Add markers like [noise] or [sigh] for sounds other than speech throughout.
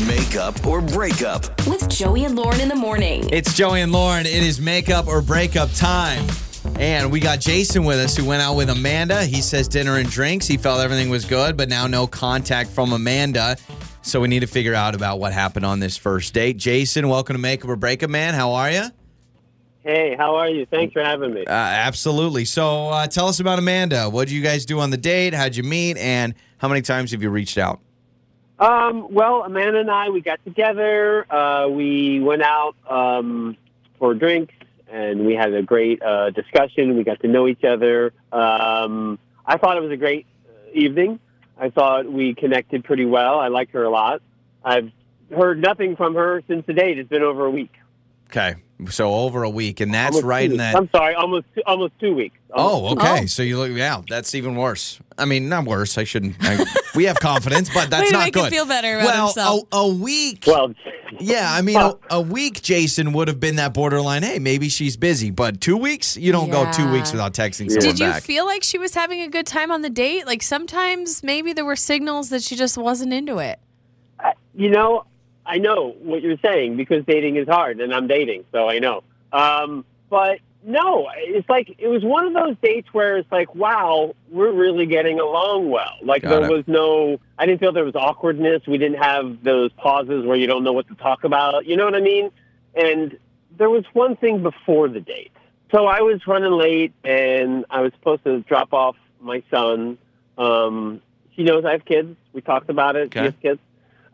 Makeup or breakup. With Joey and Lauren in the morning. It's Joey and Lauren. It is makeup or breakup time. And we got Jason with us who went out with Amanda. He says dinner and drinks. He felt everything was good, but now no contact from Amanda. So we need to figure out about what happened on this first date. Jason, welcome to Makeup or Breakup Man. How are you? Hey, how are you? Thanks for having me. Uh, absolutely. So uh, tell us about Amanda. What did you guys do on the date? How'd you meet? And how many times have you reached out? Um, well, Amanda and I, we got together. Uh, we went out um, for drinks, and we had a great uh, discussion. We got to know each other. Um, I thought it was a great uh, evening. I thought we connected pretty well. I like her a lot. I've heard nothing from her since the date. It's been over a week. Okay. So over a week. And that's Almost right two in that. I'm sorry, almost almost two weeks. Oh, Almost two okay. weeks. So you look, yeah, that's even worse. I mean, not worse. I shouldn't. I, [laughs] we have confidence, but that's Way to not make him good. feel better about well, himself. A, a week. Well, yeah, I mean, a, a week, Jason would have been that borderline. Hey, maybe she's busy, but two weeks, you don't go two weeks without texting someone Did you back. feel like she was having a good time on the date? Like sometimes maybe there were signals that she just wasn't into it. I- you know, I know what you're saying because dating is hard, and I'm dating, so I know. Um, but no, it's like it was one of those dates where it's like, wow, we're really getting along well. Like Got there it. was no, I didn't feel there was awkwardness. We didn't have those pauses where you don't know what to talk about. You know what I mean? And there was one thing before the date. So I was running late, and I was supposed to drop off my son. Um, she knows I have kids. We talked about it. Okay. She has kids.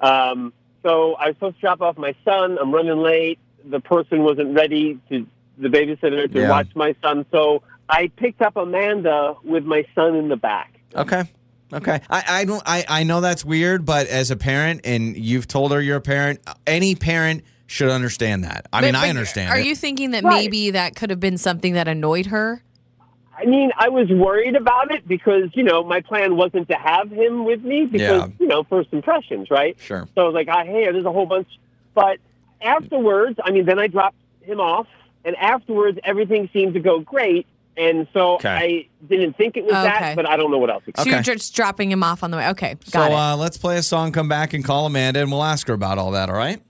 Um, so I was supposed to drop off my son. I'm running late. The person wasn't ready to the babysitter to Yeah. watch my son. So I picked up Amanda with my son in the back. Okay. Okay. I, I don't I, I know that's weird, but as a parent and you've told her you're a parent, any parent should understand that. I mean But- I understand Are it. you thinking that Right. maybe that could have been something that annoyed her? I mean, I was worried about it because, you know, my plan wasn't to have him with me because, Yeah. you know, first impressions, right? Sure. So I was like, ah, hey, there's a whole bunch. But afterwards, I mean, then I dropped him off, and afterwards, everything seemed to go great. And so Okay. I didn't think it was Okay. that, but I don't know what else. It So Okay. you're just dropping him off on the way. Okay, So got it. uh, let's play a song, come back and call Amanda and we'll ask her about all that, all right?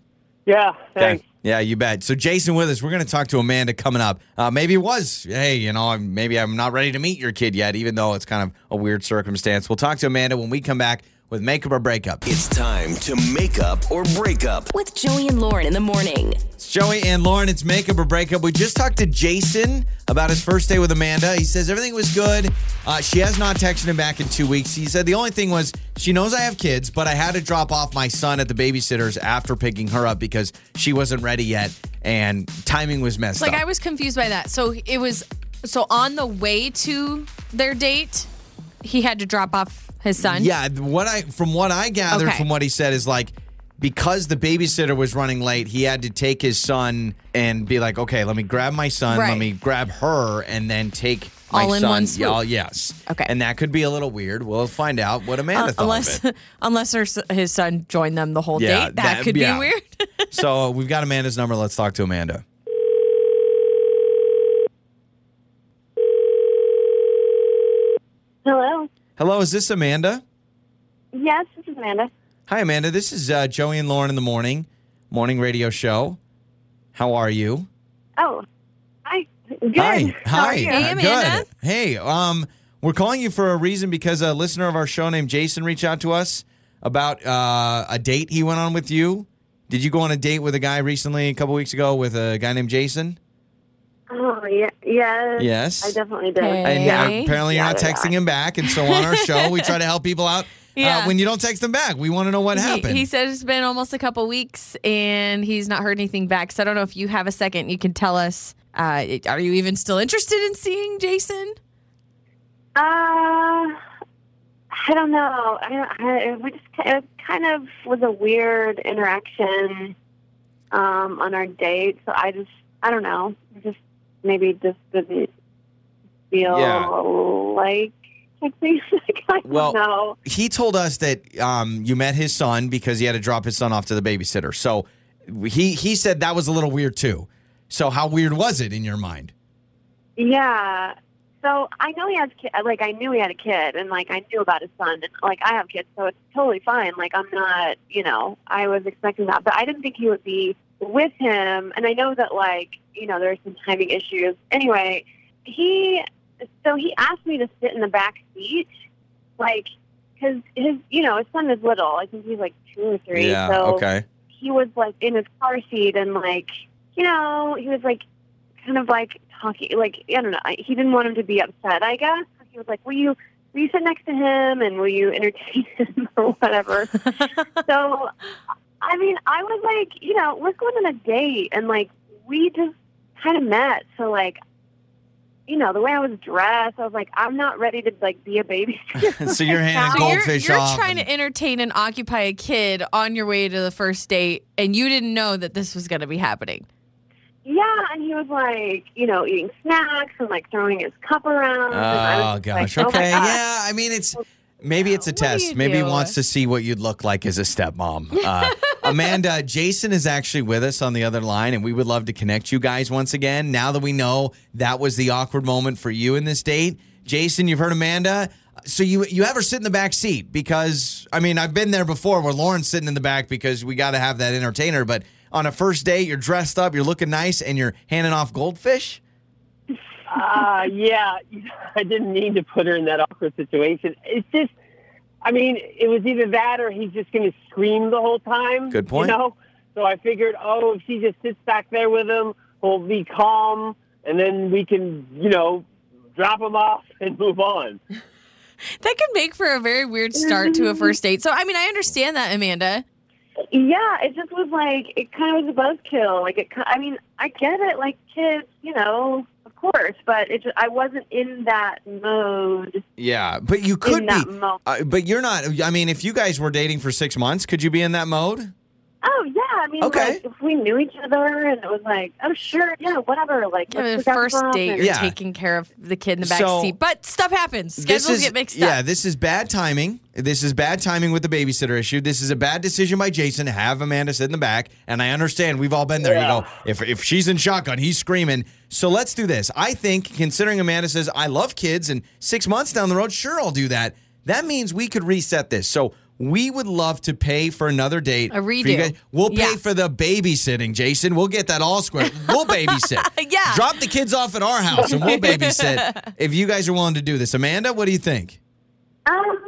Yeah, thanks. Yeah, you bet. So Jason with us, we're going to talk to Amanda coming up. Uh, maybe it was, hey, you know, maybe I'm not ready to meet your kid yet, even though it's kind of a weird circumstance. We'll talk to Amanda when we come back with Makeup or Breakup. It's time to make up or break up. With Joey and Lauren in the morning. It's Joey and Lauren. It's Makeup or Breakup. We just talked to Jason about his first day with Amanda. He says everything was good. Uh, she has not texted him back in two weeks. He said the only thing was she knows I have kids, but I had to drop off my son at the babysitter's after picking her up because she wasn't ready yet and timing was messed like up. I was confused by that. So it was so on the way to their date, he had to drop off his son. Yeah, what I from what I gathered Okay. from what he said is like because the babysitter was running late, he had to take his son and be like, okay, let me grab my son, let me grab her, and then take my All in son. one Yeah, swoop. all- yes. Okay. And that could be a little weird. We'll find out what Amanda Uh, thought unless of it. [laughs] unless her, his son joined them the whole Yeah, date, that, that- could yeah. be weird. [laughs] so uh, we've got Amanda's number. Let's talk to Amanda. Hello. Hello, is this Amanda? Yes, this is Amanda. Hi, Amanda. This is uh, Joey and Lauren in the morning morning radio show. How are you? Oh, hi. Good. Hi. Hi. Hey, Amanda. Good. Hey, um, we're calling you for a reason because a listener of our show named Jason reached out to us about uh, a date he went on with you. Did you go on a date with a guy recently, a couple weeks ago, with a guy named Jason? Oh, yeah. Yes. Yes. I definitely did. And Yeah. uh, apparently you're Yeah, not yeah. texting him back. And so on our [laughs] show, we try to help people out Yeah. uh, when you don't text them back. We want to know what He, happened. he said it's been almost a couple weeks and he's not heard anything back. So I don't know if you have a second. You can tell us. Uh, are you even still interested in seeing Jason? Uh, I don't know. I, don't- I we just it kind of was a weird interaction um, on our date. So I just I don't know. Just maybe just didn't feel Yeah. like [laughs] don't Well, know. he told us that um, you met his son because he had to drop his son off to the babysitter. So he he said that was a little weird too. So how weird was it in your mind? Yeah. So I know he has ki- like I knew he had a kid, and like I knew about his son, and like I have kids, so it's totally fine. Like I'm not, you know, I was expecting that, but I didn't think he would be with him. And I know that like you know there's some timing issues. Anyway, he so he asked me to sit in the back seat, like because his you know his son is little. I think he's like two or three. Yeah. so Okay. he was like in his car seat and like you know he was like kind of like talking like I don't know he didn't want him to be upset I guess he was like will you will you sit next to him and will you entertain [laughs] him or whatever [laughs] so I mean I was like you know let's go on a date and like we just kind of met so like you know the way I was dressed I was like I'm not ready to like be a baby. [laughs] [laughs] So you're handing So you're, you're off. trying and- to entertain and occupy a kid on your way to the first date, and you didn't know that this was going to be happening. Yeah, and he was like, you know, eating snacks and like throwing his cup around. Oh gosh. like, oh okay. God. yeah. I mean, it's maybe it's a What test. Maybe he wants to see what you'd look like as a stepmom. Uh, [laughs] Amanda, Jason is actually with us on the other line, and we would love to connect you guys once again. Now that we know that was the awkward moment for you in this date, Jason, you've heard Amanda. So you you have her sit in the back seat because I mean I've been there before where Lauren's sitting in the back because we got to have that entertainer. But on a first date, you're dressed up, you're looking nice, and you're handing off goldfish. Uh, yeah, [laughs] I didn't mean to put her in that awkward situation. It's just, I mean, it was either that or he's just going to scream the whole time. Good point. You know? So I figured, oh, if she just sits back there with him, he'll be calm, and then we can, you know, drop him off [laughs] and move on. [laughs] That could make for a very weird start to a first date. So, I mean, I understand that, Amanda. Yeah, it just was like it kind of was a buzzkill. Like it, I mean, I get it. Like kids, you know, of course, but it just I wasn't in that mode Yeah, but you could in that be. Uh, but you're not. I mean, if you guys were dating for six months, could you be in that mode? Oh yeah, I mean, Okay. like if we knew each other and it was like, oh sure, yeah, whatever. Like Yeah, let's the first date, you're Yeah. taking care of the kid in the back So- seat. But stuff happens. Schedules get mixed yeah, up. Yeah, this is bad timing. This is bad timing with the babysitter issue. This is a bad decision by Jason to have Amanda sit in the back. And I understand we've all been there. You Yeah. go, if if she's in shotgun, he's screaming. So let's do this. I think considering Amanda says I love kids, and six months down the road, sure I'll do that. That means we could reset this. So. We would love to pay for another date. A for redo. guys. We'll pay Yeah. for the babysitting, Jason. We'll get that all squared. We'll [laughs] babysit. Yeah. Drop the kids off at our house and we'll [laughs] babysit if you guys are willing to do this. Amanda, what do you think? Um, yeah,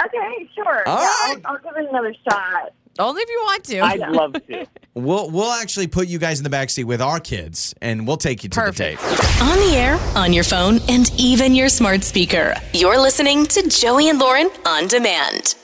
[laughs] okay, sure. All yeah, right. I'll, I'll give it another shot. Only if you want to. I'd love to. [laughs] We'll we'll actually put you guys in the backseat with our kids and we'll take you to Perfect. the date. On the air, on your phone, and even your smart speaker. You're listening to Joey and Lauren on demand.